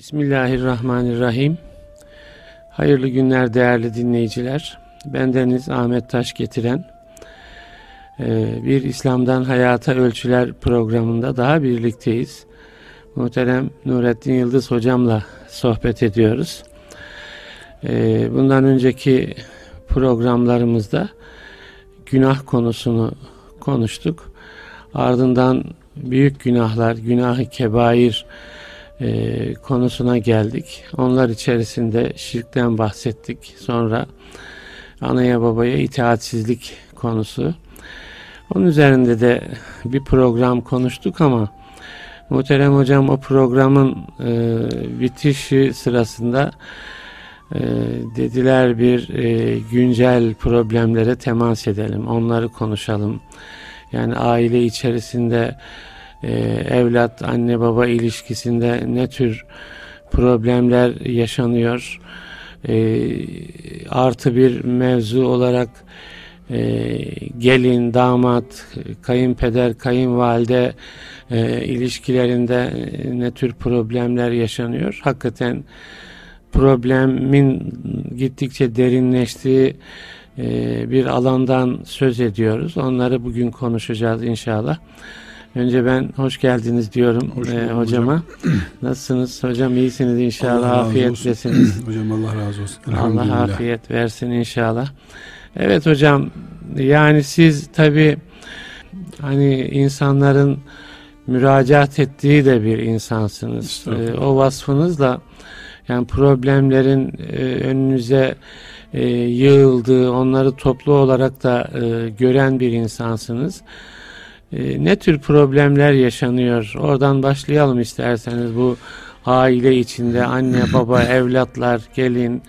Bismillahirrahmanirrahim. Hayırlı günler değerli dinleyiciler. Bendeniz Ahmet Taş getiren e, bir İslam'dan Hayata Ölçüler programında daha birlikteyiz. Muhterem Nurettin Yıldız hocamla sohbet ediyoruz. E, bundan önceki programlarımızda günah konusunu konuştuk. Ardından büyük günahlar, günah-ı kebair e, konusuna geldik. Onlar içerisinde şirkten bahsettik. Sonra anaya babaya itaatsizlik konusu. Onun üzerinde de bir program konuştuk ama muhterem hocam o programın e, bitişi sırasında e, dediler bir e, güncel problemlere temas edelim. Onları konuşalım. Yani aile içerisinde e, evlat anne baba ilişkisinde ne tür problemler yaşanıyor e, artı bir mevzu olarak e, gelin damat kayınpeder kayınvalide e, ilişkilerinde ne tür problemler yaşanıyor hakikaten problemin gittikçe derinleştiği e, bir alandan söz ediyoruz. Onları bugün konuşacağız inşallah. Önce ben hoş geldiniz diyorum hoş e, hocama. Hocam. Nasılsınız hocam? İyisiniz inşallah. Allah Afiyetlesiniz. hocam Allah razı olsun. Allah afiyet versin inşallah. Evet hocam yani siz tabi hani insanların müracaat ettiği de bir insansınız. E, o vasfınızla yani problemlerin e, önünüze e, yığıldığı, onları toplu olarak da e, gören bir insansınız. E, ne tür problemler yaşanıyor? Oradan başlayalım isterseniz bu aile içinde anne, baba, evlatlar, gelin,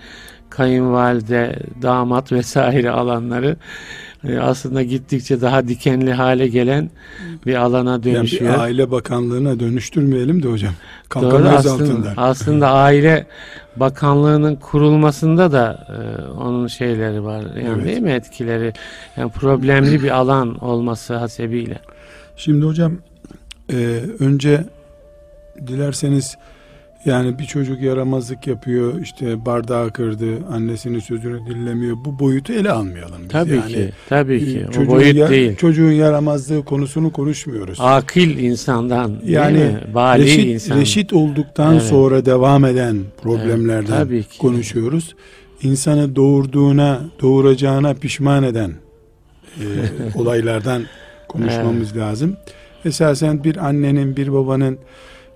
kayınvalide, damat vesaire alanları e, aslında gittikçe daha dikenli hale gelen bir alana dönüşüyor. Yani bir aile bakanlığına dönüştürmeyelim de hocam. Doğru aslında, aslında aile bakanlığının kurulmasında da e, onun şeyleri var. Yani evet. değil mi etkileri? Yani problemli bir alan olması hasebiyle. Şimdi hocam e, önce dilerseniz yani bir çocuk yaramazlık yapıyor, işte bardağı kırdı, annesinin sözünü dinlemiyor. Bu boyutu ele almayalım biz. Tabii yani, ki, tabii ki. O boyut ya, değil. Çocuğun yaramazlığı konusunu konuşmuyoruz. Akil insandan, yani Bali reşit, insan. reşit olduktan evet. sonra devam eden problemlerden evet, konuşuyoruz. İnsanı doğurduğuna, doğuracağına pişman eden e, olaylardan konuşmamız evet. lazım. Esasen bir annenin, bir babanın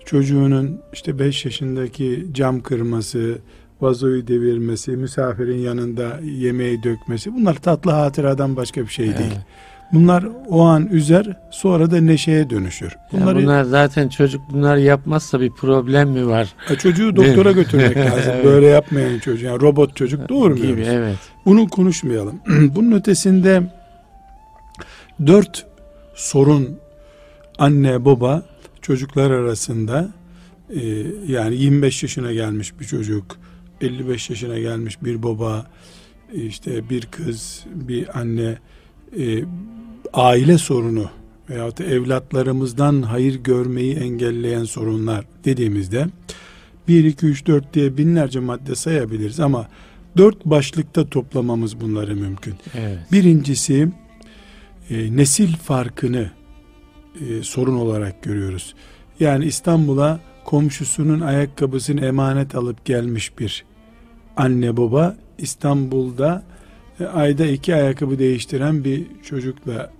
çocuğunun işte 5 yaşındaki cam kırması, vazoyu devirmesi, misafirin yanında yemeği dökmesi bunlar tatlı hatıradan başka bir şey değil. Bunlar o an üzer sonra da neşeye dönüşür. Bunları, bunlar zaten çocuk bunlar yapmazsa bir problem mi var? E, çocuğu doktora götürmek lazım. evet. Böyle yapmayan çocuğu. Yani robot çocuk doğurmuyoruz. Gibi, evet. Bunu konuşmayalım. Bunun ötesinde dört sorun anne baba çocuklar arasında e, yani 25 yaşına gelmiş bir çocuk 55 yaşına gelmiş bir baba işte bir kız bir anne e, aile sorunu veyahut da evlatlarımızdan hayır görmeyi engelleyen sorunlar dediğimizde 1, 2, 3, 4 diye binlerce madde sayabiliriz ama dört başlıkta toplamamız bunları mümkün. Evet. Birincisi e, nesil farkını e, sorun olarak görüyoruz. Yani İstanbul'a komşusunun ayakkabısını emanet alıp gelmiş bir anne baba İstanbul'da e, ayda iki ayakkabı değiştiren bir çocukla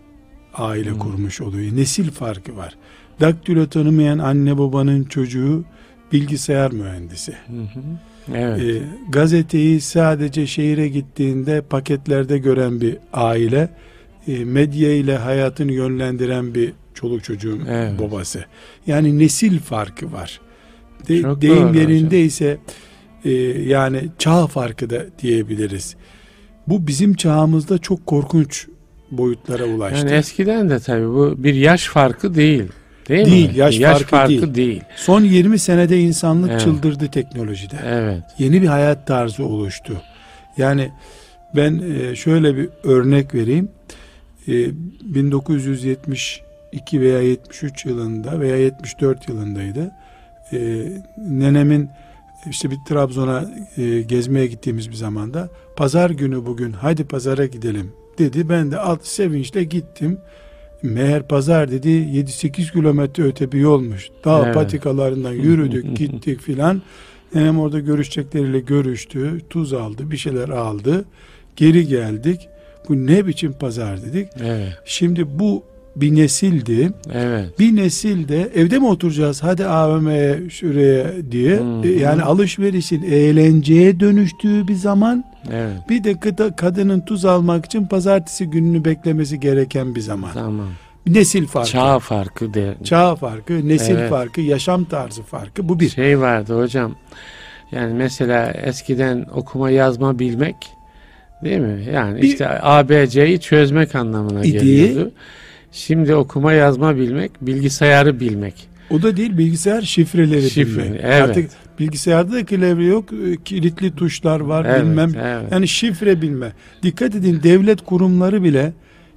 aile hmm. kurmuş oluyor. Nesil farkı var. Daktilo tanımayan anne babanın çocuğu bilgisayar mühendisi. Hı Evet. E, gazeteyi sadece şehire gittiğinde paketlerde gören bir aile, medya ile hayatını yönlendiren bir çoluk çocuğun evet. babası. Yani nesil farkı var. De, Çok deyim yerinde ise e, yani çağ farkı da diyebiliriz. Bu bizim çağımızda çok korkunç boyutlara ulaştı. Yani eskiden de tabii bu bir yaş farkı değil. Değil, değil mi? Yaş, yaş farkı, farkı değil. değil. Son 20 senede insanlık evet. çıldırdı teknolojide. Evet. Yeni bir hayat tarzı oluştu. Yani ben e, şöyle bir örnek vereyim. 1972 veya 73 yılında veya 74 yılındaydı. Nenemin işte bir Trabzon'a e, gezmeye gittiğimiz bir zamanda pazar günü bugün hadi pazara gidelim dedi. Ben de alt sevinçle gittim. Meğer pazar dedi 7-8 kilometre öte bir yolmuş. Dağ Evet. patikalarından yürüdük gittik filan. Nenem orada görüşecekleriyle görüştü. Tuz aldı bir şeyler aldı. Geri geldik. Bu ne biçim pazar dedik. Evet. Şimdi bu bir nesildi. Evet. Bir nesil de evde mi oturacağız hadi AVM'ye şuraya diye e, yani alışverişin eğlenceye döndüğü bir zaman Evet. bir de kıda- kadının tuz almak için pazartesi gününü beklemesi gereken bir zaman. Tamam. Nesil farkı. Çağ farkı de. Çağ farkı, nesil Evet. farkı, yaşam tarzı farkı. Bu bir. Şey vardı hocam. Yani mesela eskiden okuma yazma bilmek değil mi? Yani Bir- işte ABC'yi çözmek anlamına İdi. geliyordu. Şimdi okuma yazma bilmek, bilgisayarı bilmek. O da değil bilgisayar şifreleri Şifre, bilmek. evet. Artık bilgisayarda da klavye yok, e, kilitli tuşlar var Evet, bilmem. evet. Yani şifre bilme. Dikkat edin devlet kurumları bile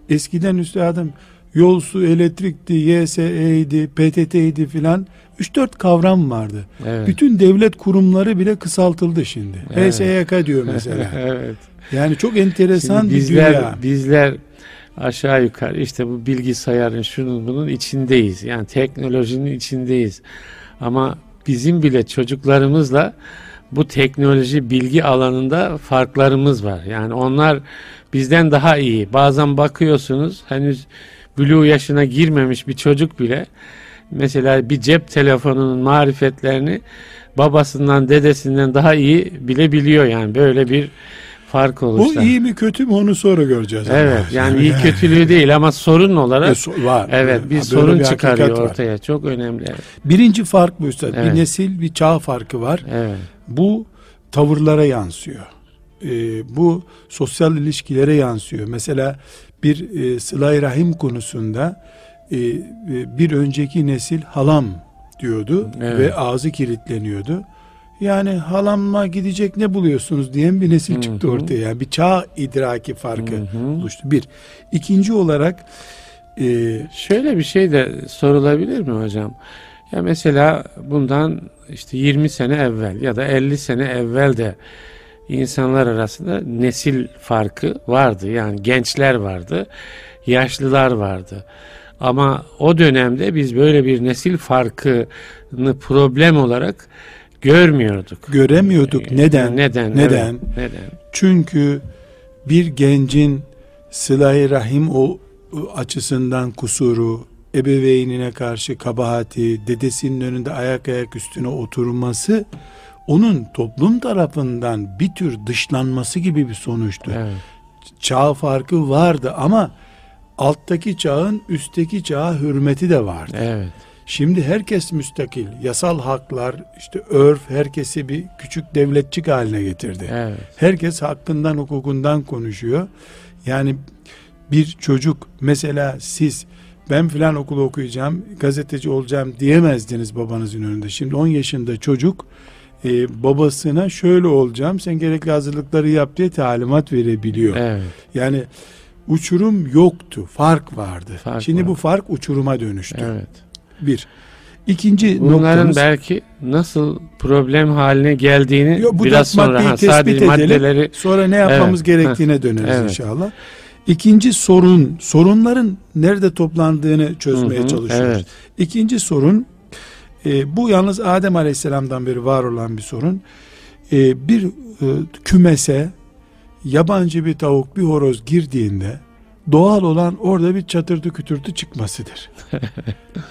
eskiden üstadım yol su elektrikti, YSE'ydi, PTT'ydi filan 3-4 kavram vardı. Evet. Bütün devlet kurumları bile kısaltıldı şimdi. Evet. HSYK diyor mesela. evet. Yani çok enteresan Şimdi bir bizler dünya. bizler aşağı yukarı işte bu bilgisayarın şunun bunun içindeyiz. Yani teknolojinin içindeyiz. Ama bizim bile çocuklarımızla bu teknoloji bilgi alanında farklarımız var. Yani onlar bizden daha iyi. Bazen bakıyorsunuz henüz blue yaşına girmemiş bir çocuk bile mesela bir cep telefonunun marifetlerini babasından dedesinden daha iyi bilebiliyor yani böyle bir fark Bu oluştu. iyi mi kötü mü onu sonra göreceğiz. ama. Evet yani iyi kötülüğü değil ama sorun E, olarak so- var. evet bir Böyle sorun bir çıkarıyor hakikat var. ortaya. Çok önemli. Birinci fark bu üstad. Evet. Bir nesil bir çağ farkı var. Evet. Bu tavırlara yansıyor. Ee, bu sosyal ilişkilere yansıyor. Mesela bir e, sıla rahim konusunda e, e, bir önceki nesil halam diyordu Evet. ve ağzı kilitleniyordu. Yani halamla gidecek ne buluyorsunuz diyen bir nesil Hı çıktı ortaya. Yani bir çağ idraki farkı Hı hı. oluştu. Bir. İkinci olarak e, Şöyle bir şey de sorulabilir mi hocam? Ya mesela bundan işte 20 sene evvel ya da 50 sene evvel de insanlar arasında nesil farkı vardı. Yani gençler vardı, yaşlılar vardı. Ama o dönemde biz böyle bir nesil farkını problem olarak görmüyorduk. göremiyorduk. Neden? Neden? Neden? Evet, neden? Çünkü bir gencin sıla-i rahim o o açısından kusuru, ebeveynine karşı kabahati, dedesinin önünde ayak ayak üstüne oturması onun toplum tarafından bir tür dışlanması gibi bir sonuçtu. Evet. Çağ farkı vardı ama alttaki çağın üstteki çağa hürmeti de vardı. Evet. Şimdi herkes müstakil. Yasal haklar, işte örf herkesi bir küçük devletçik haline getirdi. Evet. Herkes hakkından hukukundan konuşuyor. Yani bir çocuk mesela siz ben filan okulu okuyacağım, gazeteci olacağım diyemezdiniz babanızın önünde. Şimdi 10 yaşında çocuk e, babasına şöyle olacağım, sen gerekli hazırlıkları yap diye talimat verebiliyor. Evet. Yani uçurum yoktu, fark vardı. Fark Şimdi bu vardı. fark uçuruma dönüştü. Evet. Bir. İkinci Bunların noktamız belki nasıl problem haline geldiğini Yo, bu biraz sonra ha, sadece edelim. maddeleri Sonra ne yapmamız Evet. gerektiğine döneriz Evet. inşallah. İkinci sorun, sorunların nerede toplandığını çözmeye Hı hı, çalışıyoruz. evet. İkinci sorun, e, bu yalnız Adem Aleyhisselam'dan beri var olan bir sorun. E, bir e, kümese yabancı bir tavuk, bir horoz girdiğinde doğal olan orada bir çatırtı kütürtü çıkmasıdır.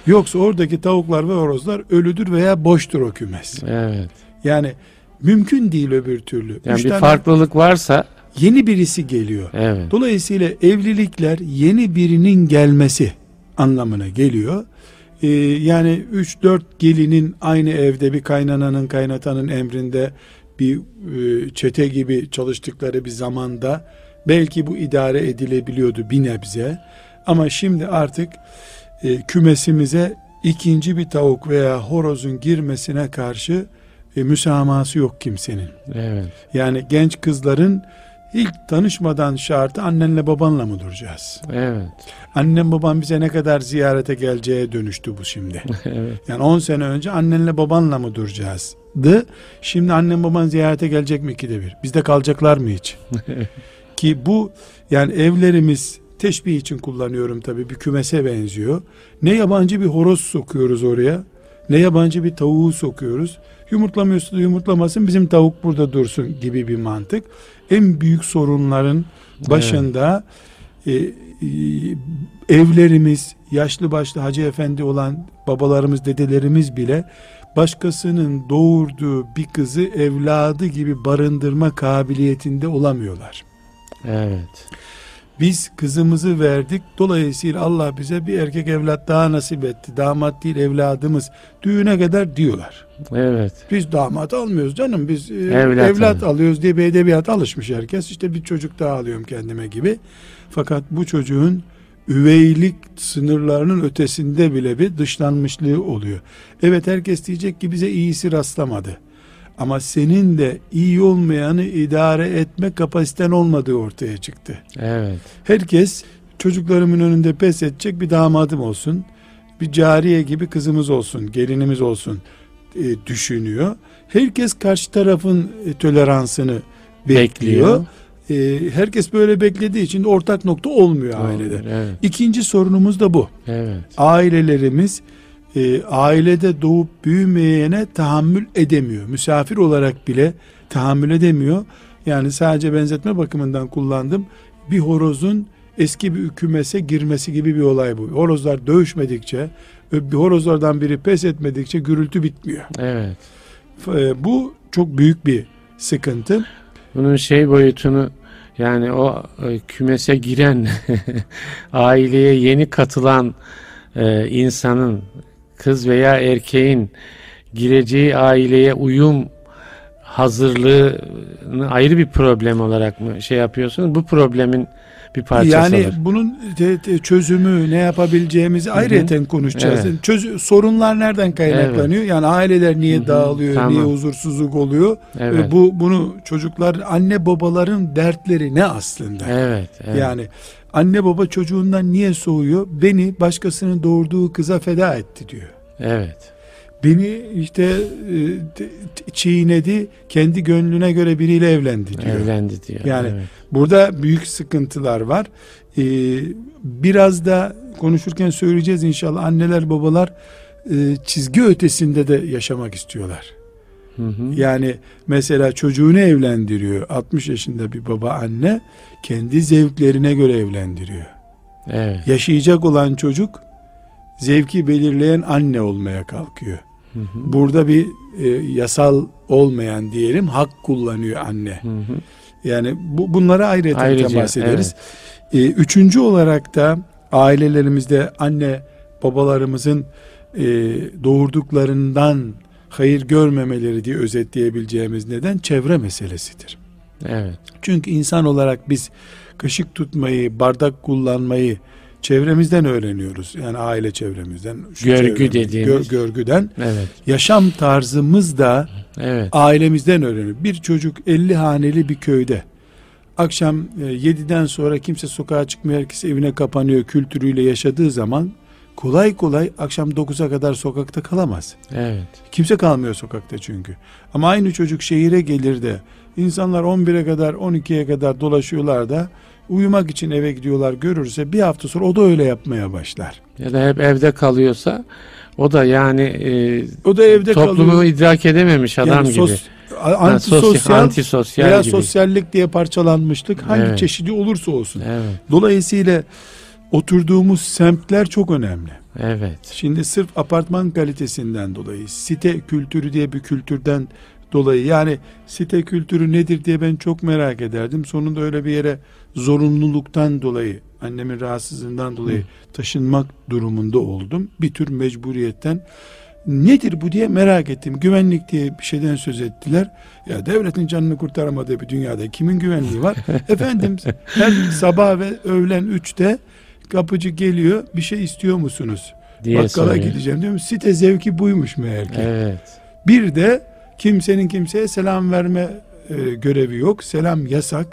Yoksa oradaki tavuklar ve horozlar ölüdür veya boştur o kümes. evet. Yani mümkün değil öbür türlü. Yani Üç bir farklılık varsa yeni birisi geliyor. evet. Dolayısıyla evlilikler yeni birinin gelmesi anlamına geliyor. Ee, yani 3-4 gelinin aynı evde bir kaynananın kaynatanın emrinde bir e, çete gibi çalıştıkları bir zamanda belki bu idare edilebiliyordu bir nebze. Ama şimdi artık e, kümesimize ikinci bir tavuk veya horozun girmesine karşı e, müsamahası yok kimsenin. Evet. Yani genç kızların ilk tanışmadan şartı annenle babanla mı duracağız? Evet. Annem babam bize ne kadar ziyarete geleceğe dönüştü bu şimdi. evet. Yani 10 sene önce annenle babanla mı duracağız Şimdi annem baban ziyarete gelecek mi ikide bir? Bizde kalacaklar mı hiç? Ki bu yani evlerimiz teşbih için kullanıyorum tabi bir kümese benziyor. Ne yabancı bir horoz sokuyoruz oraya ne yabancı bir tavuğu sokuyoruz. Yumurtlamıyorsa da yumurtlamasın bizim tavuk burada dursun gibi bir mantık. En büyük sorunların başında evet. e, e, evlerimiz yaşlı başlı hacı efendi olan babalarımız dedelerimiz bile başkasının doğurduğu bir kızı evladı gibi barındırma kabiliyetinde olamıyorlar. Evet. Biz kızımızı verdik. Dolayısıyla Allah bize bir erkek evlat daha nasip etti. Damat değil evladımız. Düğüne kadar diyorlar. Evet. Biz damat almıyoruz canım. Biz e, evlat, evlat alıyoruz diye bir edebiyat alışmış herkes. İşte bir çocuk daha alıyorum kendime gibi. Fakat bu çocuğun üveylik sınırlarının ötesinde bile bir dışlanmışlığı oluyor. Evet herkes diyecek ki bize iyisi rastlamadı. Ama senin de iyi olmayanı idare etme kapasiten olmadığı ortaya çıktı. Evet. Herkes çocuklarımın önünde pes edecek bir damadım olsun. Bir cariye gibi kızımız olsun, gelinimiz olsun e, düşünüyor. Herkes karşı tarafın e, toleransını bekliyor. bekliyor. E, herkes böyle beklediği için ortak nokta olmuyor Doğru, ailede. Evet. İkinci sorunumuz da bu. Evet. Ailelerimiz e, ailede doğup büyümeyene tahammül edemiyor. Misafir olarak bile tahammül edemiyor. Yani sadece benzetme bakımından kullandım. Bir horozun eski bir kümese girmesi gibi bir olay bu. Horozlar dövüşmedikçe, bir horozlardan biri pes etmedikçe gürültü bitmiyor. Evet. E, bu çok büyük bir sıkıntı. Bunun şey boyutunu yani o e, kümese giren aileye yeni katılan e, insanın kız veya erkeğin gireceği aileye uyum hazırlığını ayrı bir problem olarak mı şey yapıyorsunuz? Bu problemin bir parçası Yani olur. bunun çözümü ne yapabileceğimizi ayrıca konuşacağız. Evet. Çöz, sorunlar nereden kaynaklanıyor? Evet. Yani aileler niye Hı-hı. dağılıyor, tamam. niye huzursuzluk oluyor? Evet. Ve bu bunu çocuklar anne babaların dertleri ne aslında? Evet, evet. Yani Anne baba çocuğundan niye soğuyor? Beni başkasının doğurduğu kıza feda etti diyor. Evet. Beni işte e, çiğnedi, kendi gönlüne göre biriyle evlendi diyor. Evlendi diyor. Yani evet. burada büyük sıkıntılar var. Ee, biraz da konuşurken söyleyeceğiz inşallah. Anneler, babalar e, çizgi ötesinde de yaşamak istiyorlar. Hı hı. Yani mesela çocuğunu evlendiriyor. 60 yaşında bir baba anne kendi zevklerine göre evlendiriyor. Evet. Yaşayacak olan çocuk zevki belirleyen anne olmaya kalkıyor. Hı hı. Burada bir e, yasal olmayan diyelim hak kullanıyor anne. Hı hı. Yani bu bunlara ayrıca, ayrıca temas ederiz. Evet. E, üçüncü olarak da ailelerimizde anne babalarımızın e, doğurduklarından hayır görmemeleri diye özetleyebileceğimiz neden çevre meselesidir. Evet. Çünkü insan olarak biz kaşık tutmayı, bardak kullanmayı çevremizden öğreniyoruz. Yani aile çevremizden. Görgü dediğimiz. Gör, görgüden. Evet. Yaşam tarzımız da evet. ailemizden öğreniyor. Bir çocuk 50 haneli bir köyde akşam 7'den e, sonra kimse sokağa çıkmıyor, herkes evine kapanıyor kültürüyle yaşadığı zaman kolay kolay akşam 9'a kadar sokakta kalamaz. Evet. Kimse kalmıyor sokakta çünkü. Ama aynı çocuk şehire gelir de insanlar 11'e kadar 12'ye kadar dolaşıyorlar da uyumak için eve gidiyorlar görürse bir hafta sonra o da öyle yapmaya başlar. Ya da hep evde kalıyorsa o da yani e, o da evde toplumu kalıyor. idrak edememiş adam yani sos, gibi. Antisosyal, yani antisosyal veya gibi. sosyallik diye parçalanmışlık hangi evet. çeşidi olursa olsun. Evet. Dolayısıyla oturduğumuz semtler çok önemli. Evet. Şimdi sırf apartman kalitesinden dolayı, site kültürü diye bir kültürden dolayı yani site kültürü nedir diye ben çok merak ederdim. Sonunda öyle bir yere zorunluluktan dolayı, annemin rahatsızlığından dolayı taşınmak durumunda oldum. Bir tür mecburiyetten nedir bu diye merak ettim. Güvenlik diye bir şeyden söz ettiler. Ya devletin canını kurtaramadığı bir dünyada kimin güvenliği var? Efendim her sabah ve öğlen üçte kapıcı geliyor bir şey istiyor musunuz? Diye Bakkala soruyor. gideceğim diyorum. Site zevki buymuş meğer ki. Evet. Bir de kimsenin kimseye selam verme e, görevi yok. Selam yasak.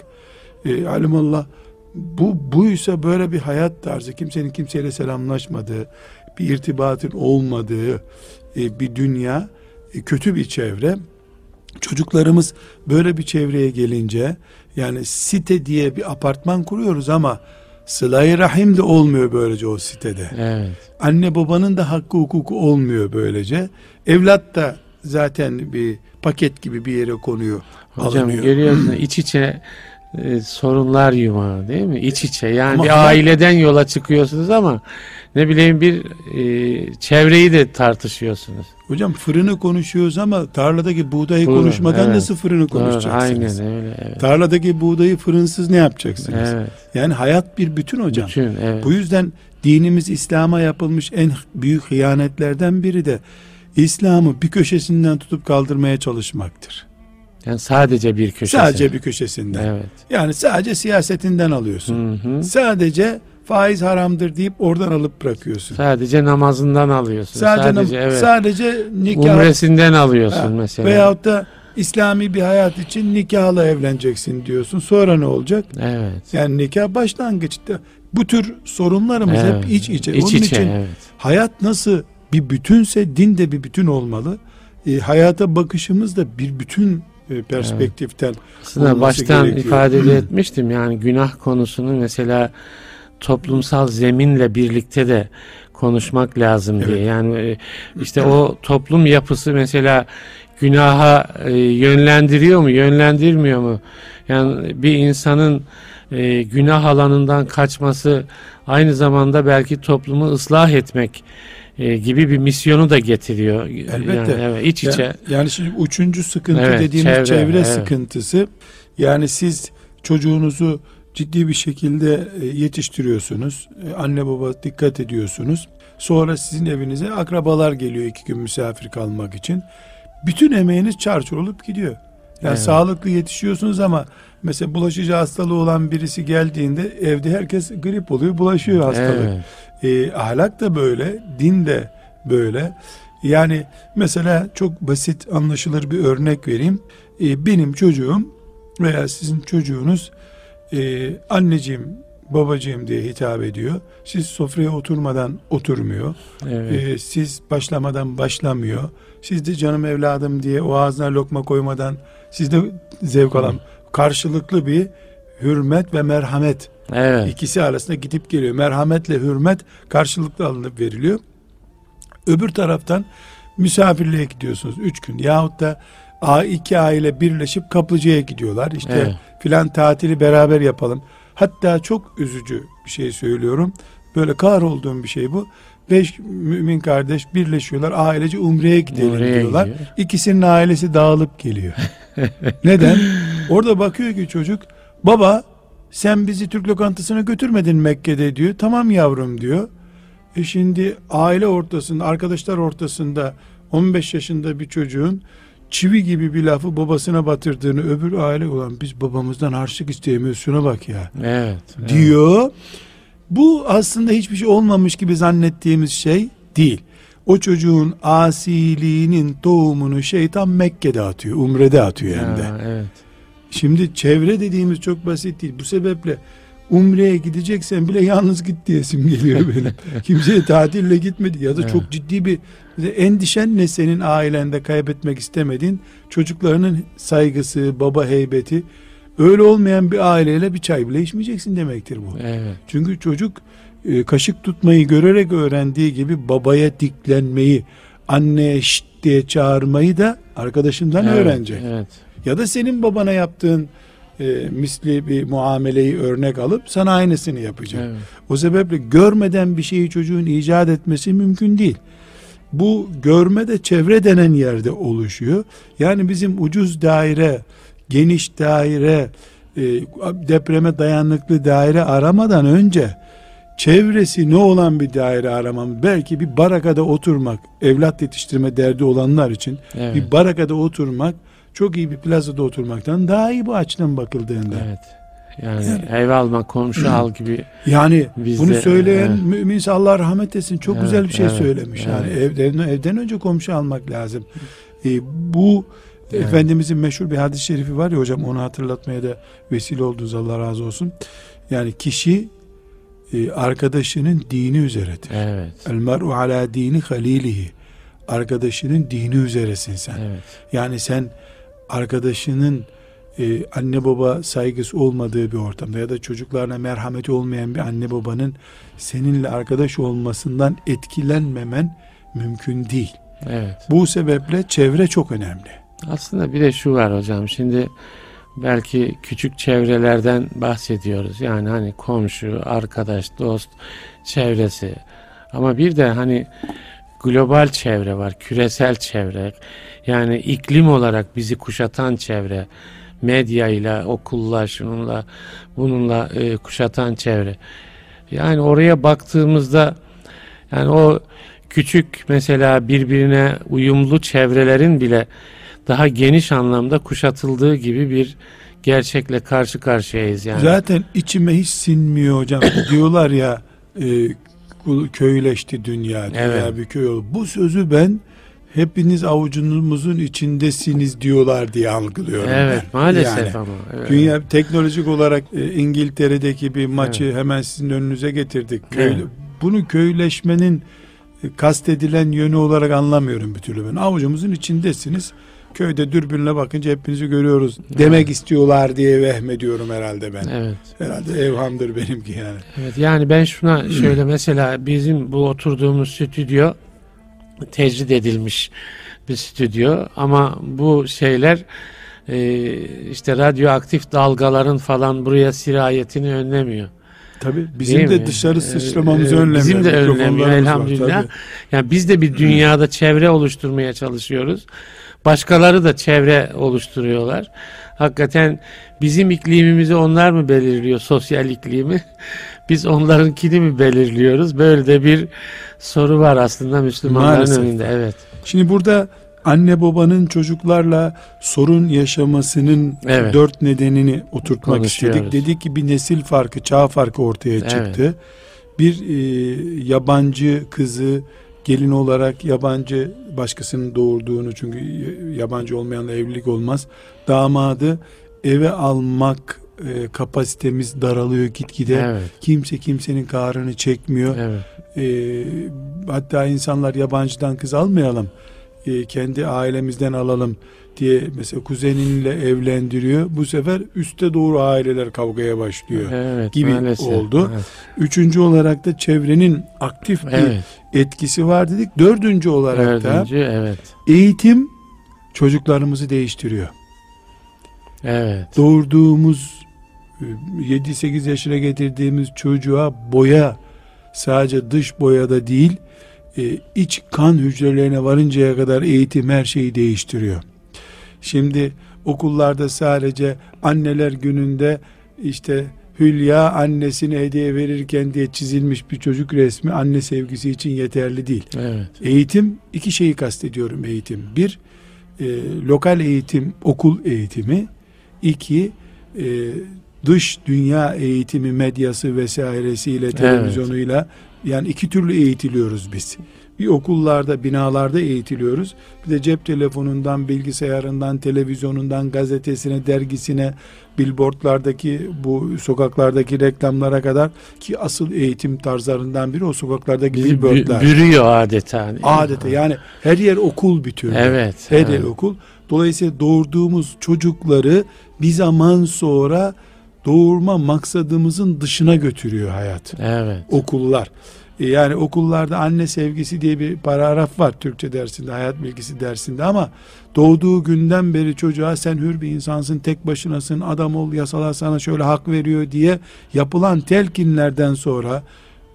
E, alimallah bu buysa böyle bir hayat tarzı kimsenin kimseyle selamlaşmadığı bir irtibatın olmadığı e, bir dünya e, kötü bir çevre. Çocuklarımız böyle bir çevreye gelince yani site diye bir apartman kuruyoruz ama sıla rahim de olmuyor böylece o sitede. Evet. Anne babanın da hakkı hukuku olmuyor böylece. Evlat da zaten bir paket gibi bir yere konuyor. Hocam alınıyor. görüyorsun iç içe e, sorunlar yumağı değil mi? İç içe yani Ama bir aileden yola çıkıyorsunuz ama ne bileyim bir e, çevreyi de tartışıyorsunuz. Hocam fırını konuşuyoruz ama tarladaki buğdayı Doğru, konuşmadan evet. nasıl fırını Doğru, konuşacaksınız? aynen öyle. Evet. Tarladaki buğdayı fırınsız ne yapacaksınız? Evet. Yani hayat bir bütün hocam. Bütün evet. Bu yüzden dinimiz İslam'a yapılmış en büyük hıyanetlerden biri de İslam'ı bir köşesinden tutup kaldırmaya çalışmaktır. Yani sadece bir köşesi. Sadece bir köşesinden. Evet. Yani sadece siyasetinden alıyorsun. Hı hı. Sadece faiz haramdır deyip oradan alıp bırakıyorsun. Sadece namazından alıyorsun. Sadece Sadece, evet. sadece nikah Umresinden alıyorsun Ha, mesela. veyahut da İslami bir hayat için nikahla evleneceksin diyorsun. Sonra ne olacak? Evet. Yani nikah başlangıçta. Bu tür sorunlarımız evet. hep iç içe. İç Onun içe, için evet. hayat nasıl bir bütünse din de bir bütün olmalı. E, hayata bakışımız da bir bütün e, perspektiften Aslında olması baştan gerekiyor. ifade de etmiştim yani günah konusunu mesela toplumsal zeminle birlikte de konuşmak lazım diye. Evet. Yani e, işte o toplum yapısı mesela günaha e, yönlendiriyor mu, yönlendirmiyor mu? Yani bir insanın e, günah alanından kaçması aynı zamanda belki toplumu ıslah etmek e, gibi bir misyonu da getiriyor. Elbette. Yani, evet, iç içe. Ya- Yani şimdi üçüncü sıkıntı Evet, dediğimiz çevre, çevre, evet. sıkıntısı. Yani siz çocuğunuzu ciddi bir şekilde e, yetiştiriyorsunuz. E, Anne baba dikkat ediyorsunuz. Sonra sizin evinize akrabalar geliyor iki gün misafir kalmak için. Bütün emeğiniz çarçur olup gidiyor. Yani Evet. sağlıklı yetişiyorsunuz ama mesela bulaşıcı hastalığı olan birisi geldiğinde evde herkes grip oluyor, bulaşıyor hastalık. Evet. E, ahlak da böyle, din de böyle. Yani mesela çok basit anlaşılır bir örnek vereyim. E, benim çocuğum veya sizin çocuğunuz e, anneciğim, babacığım diye hitap ediyor. Siz sofraya oturmadan oturmuyor. Evet. E, siz başlamadan başlamıyor. Siz de canım evladım diye o ağzına lokma koymadan siz de zevk alan karşılıklı bir hürmet ve merhamet evet. İkisi arasında gidip geliyor. Merhametle hürmet karşılıklı alınıp veriliyor. Öbür taraftan misafirliğe gidiyorsunuz üç gün yahut da a- iki aile birleşip kaplıcaya gidiyorlar. İşte Evet. filan tatili beraber yapalım. Hatta çok üzücü bir şey söylüyorum. Böyle kahrolduğum bir şey bu. Beş mümin kardeş birleşiyorlar. Ailece umreye gidelim Umreye diyorlar. gidiyor. İkisinin ailesi dağılıp geliyor. Neden? Orada bakıyor ki çocuk baba sen bizi Türk lokantasına götürmedin Mekke'de diyor. Tamam yavrum diyor. E şimdi aile ortasında, arkadaşlar ortasında 15 yaşında bir çocuğun çivi gibi bir lafı babasına batırdığını öbür aile olan biz babamızdan harçlık isteyemiyoruz şuna bak ya Evet. evet. diyor. Bu aslında hiçbir şey olmamış gibi zannettiğimiz şey değil. O çocuğun asiliğinin tohumunu şeytan Mekke'de atıyor, Umre'de atıyor hem de. Ya, evet. Şimdi çevre dediğimiz çok basit değil. Bu sebeple Umre'ye gideceksen bile yalnız git diyesim geliyor benim. Kimseye tatille gitmedi ya da Evet. çok ciddi bir endişen ne senin ailende kaybetmek istemediğin çocuklarının saygısı, baba heybeti öyle olmayan bir aileyle bir çay bile içmeyeceksin demektir bu. Evet. Çünkü çocuk e, kaşık tutmayı görerek öğrendiği gibi babaya diklenmeyi, anneye şşt diye çağırmayı da arkadaşından evet, öğrenecek. Evet. Ya da senin babana yaptığın e, misli bir muameleyi örnek alıp sana aynısını yapacak. Evet. O sebeple görmeden bir şeyi çocuğun icat etmesi mümkün değil. Bu görme de çevre denen yerde oluşuyor. Yani bizim ucuz daire, geniş daire, e, depreme dayanıklı daire aramadan önce çevresi ne olan bir daire aramam. Belki bir barakada oturmak, evlat yetiştirme derdi olanlar için Evet. bir barakada oturmak çok iyi bir plazada oturmaktan daha iyi bu açıdan bakıldığında. Evet. Yani ev alma, komşu al gibi. Yani Bizde, bunu söyleyen evet. müminse Allah rahmet etsin. Çok Evet, güzel bir şey evet, söylemiş. Yani evet. ev, evden, evden önce komşu almak lazım. Ee, bu Evet. Efendimizin meşhur bir hadis-i şerifi var ya hocam onu hatırlatmaya da vesile oldunuz Allah razı olsun. Yani kişi e, arkadaşının dini üzeredir. Evet. El mer'u ala dini halilihi. arkadaşının dini üzeresin sen. Evet. Yani sen arkadaşının e, anne baba saygısı olmadığı bir ortamda ya da çocuklarına merhameti olmayan bir anne babanın seninle arkadaş olmasından etkilenmemen mümkün değil. Evet. Bu sebeple çevre çok önemli. Aslında bir de şu var hocam. Şimdi belki küçük çevrelerden bahsediyoruz. Yani hani komşu, arkadaş, dost çevresi. Ama bir de hani global çevre var, küresel çevre. Yani iklim olarak bizi kuşatan çevre. Medyayla, okulla, şununla, bununla e, kuşatan çevre. Yani oraya baktığımızda yani o küçük mesela birbirine uyumlu çevrelerin bile daha geniş anlamda kuşatıldığı gibi bir gerçekle karşı karşıyayız yani. Zaten içime hiç sinmiyor hocam. Diyorlar ya e, köyleşti dünya, dünya Evet. bir köy oldu. Bu sözü ben hepiniz avucunuzun içindesiniz diyorlar diye algılıyorum Evet ben. maalesef Yani ama. Evet. Dünya teknolojik olarak e, İngiltere'deki bir maçı hemen sizin önünüze getirdik. Köy, Evet. Bunu köyleşmenin e, kastedilen yönü olarak anlamıyorum bir türlü ben. Avucumuzun içindesiniz. Köyde dürbünle bakınca hepinizi görüyoruz demek istiyorlar diye vehmediyorum herhalde ben. Evet. Herhalde evhamdır benimki yani. Evet yani ben şuna şöyle mesela bizim bu oturduğumuz stüdyo tecrid edilmiş bir stüdyo ama bu şeyler e, işte radyoaktif dalgaların falan buraya sirayetini önlemiyor. Tabii bizim Değil de mi? dışarı Ee, sıçramamızı e, önlemiyor. Bizim de önlemiyor var, elhamdülillah. tabii. Yani biz de bir dünyada çevre oluşturmaya çalışıyoruz. Başkaları da çevre oluşturuyorlar. Hakikaten bizim iklimimizi onlar mı belirliyor, sosyal iklimi? Biz onlarınkini mi belirliyoruz? Böyle de bir soru var aslında Müslümanların Maalesef. önünde. Evet. Şimdi burada anne babanın çocuklarla sorun yaşamasının Evet. dört nedenini oturtmak istedik. Dedik ki bir nesil farkı, çağ farkı ortaya çıktı. Bir e, yabancı kızı gelin olarak yabancı başkasının doğurduğunu çünkü yabancı olmayanla evlilik olmaz. Damadı eve almak e, kapasitemiz daralıyor gitgide. Evet. Kimse kimsenin kahrını çekmiyor. Evet. E, hatta insanlar yabancıdan kız almayalım, e, kendi ailemizden alalım diye mesela kuzeninle evlendiriyor. Bu sefer üste doğru aileler kavgaya başlıyor. Evet. gibi maalesef. oldu. Evet. Üçüncü olarak da çevrenin aktif bir Evet. etkisi var dedik. Dördüncü olarak Dördüncü, evet. da eğitim çocuklarımızı değiştiriyor. Evet. Doğurduğumuz e, 7-8 yaşına getirdiğimiz çocuğa boya sadece dış boyada değil e, iç kan hücrelerine varıncaya kadar eğitim her şeyi değiştiriyor. Şimdi okullarda sadece anneler gününde işte Hülya annesine hediye verirken diye çizilmiş bir çocuk resmi anne sevgisi için yeterli değil. Evet. Eğitim iki şeyi kastediyorum eğitim. Bir e, lokal eğitim okul eğitimi. İki e, dış dünya eğitimi medyası vesairesiyle televizyonuyla yani iki türlü eğitiliyoruz biz. Bir okullarda, binalarda eğitiliyoruz. Bir de cep telefonundan, bilgisayarından, televizyonundan, gazetesine, dergisine, billboardlardaki bu sokaklardaki reklamlara kadar ki asıl eğitim tarzlarından biri o sokaklardaki Bizi billboardlar. bürüyor adeta. Adeta yani her yer okul bir türlü. Evet. Her evet. yer okul. Dolayısıyla doğurduğumuz çocukları bir zaman sonra doğurma maksadımızın dışına götürüyor hayat. Evet. Okullar. Yani okullarda anne sevgisi diye bir paragraf var Türkçe dersinde, hayat bilgisi dersinde ama doğduğu günden beri çocuğa sen hür bir insansın, tek başınasın, adam ol, yasalar sana şöyle hak veriyor diye yapılan telkinlerden sonra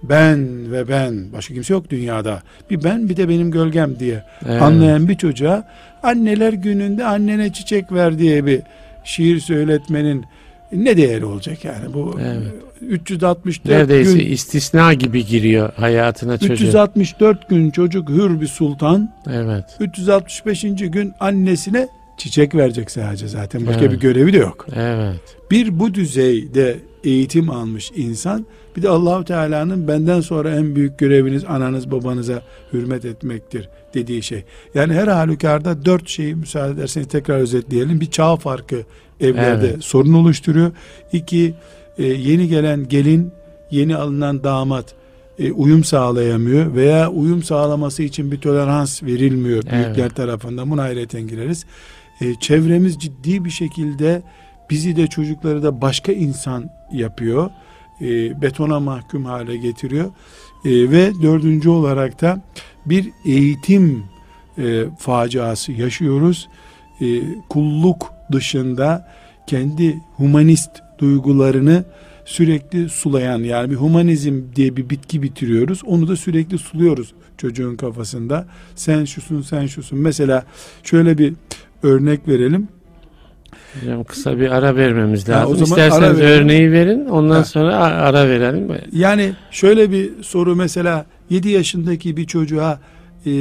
ben ve ben, başka kimse yok dünyada. Bir ben bir de benim gölgem diye Evet. anlayan bir çocuğa anneler gününde annene çiçek ver diye bir şiir söyletmenin ne değeri olacak yani bu Evet. 364 Neredeyse gün istisna gibi giriyor hayatına çocuğu. 364 gün çocuk hür bir sultan Evet. 365. gün annesine çiçek verecek sadece zaten başka Evet. bir görevi de yok. Evet. Bir bu düzeyde eğitim almış insan bir de Allahu Teala'nın benden sonra en büyük göreviniz ananız babanıza hürmet etmektir dediği şey. Yani her halükarda dört şeyi müsaade ederseniz tekrar özetleyelim. Bir çağ farkı evlerde Evet. sorun oluşturuyor. İki e, yeni gelen gelin yeni alınan damat e, uyum sağlayamıyor veya uyum sağlaması için bir tolerans verilmiyor büyükler Evet. tarafından. Buna hayreten gireriz. E, çevremiz ciddi bir şekilde bizi de çocukları da başka insan yapıyor. E, betona mahkum hale getiriyor. E, ve dördüncü olarak da bir eğitim e, faciası yaşıyoruz. E, kulluk dışında kendi humanist duygularını sürekli sulayan yani bir humanizm diye bir bitki bitiriyoruz. Onu da sürekli suluyoruz çocuğun kafasında. Sen şusun sen şusun. Mesela şöyle bir örnek verelim. Hocam kısa bir ara vermemiz Ha, lazım. o zaman İsterseniz örneği verin ondan Ha. sonra ara verelim. Yani şöyle bir soru mesela 7 yaşındaki bir çocuğa e,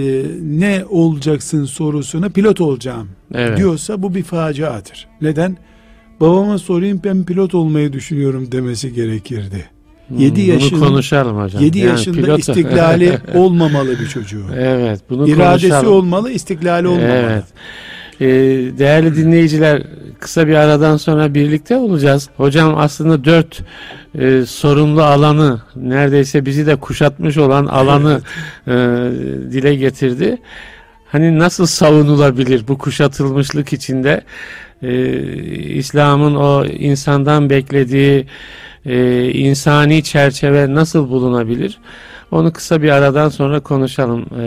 ne olacaksın sorusuna pilot olacağım Evet. diyorsa bu bir faciadır. Neden? Babama sorayım ben pilot olmayı düşünüyorum demesi gerekirdi. Hmm, Yedi bunu yaşında- konuşalım hocam. 7 Yani yaşında pilot- istiklali olmamalı bir çocuğu. evet, bunu İradesi konuşalım. olmalı, istiklali olmamalı. Evet. Ee, değerli dinleyiciler kısa bir aradan sonra birlikte olacağız. Hocam aslında dört e, sorumlu alanı neredeyse bizi de kuşatmış olan alanı e, dile getirdi. Hani nasıl savunulabilir bu kuşatılmışlık içinde e, İslam'ın o insandan beklediği e, insani çerçeve nasıl bulunabilir? Onu kısa bir aradan sonra konuşalım. E,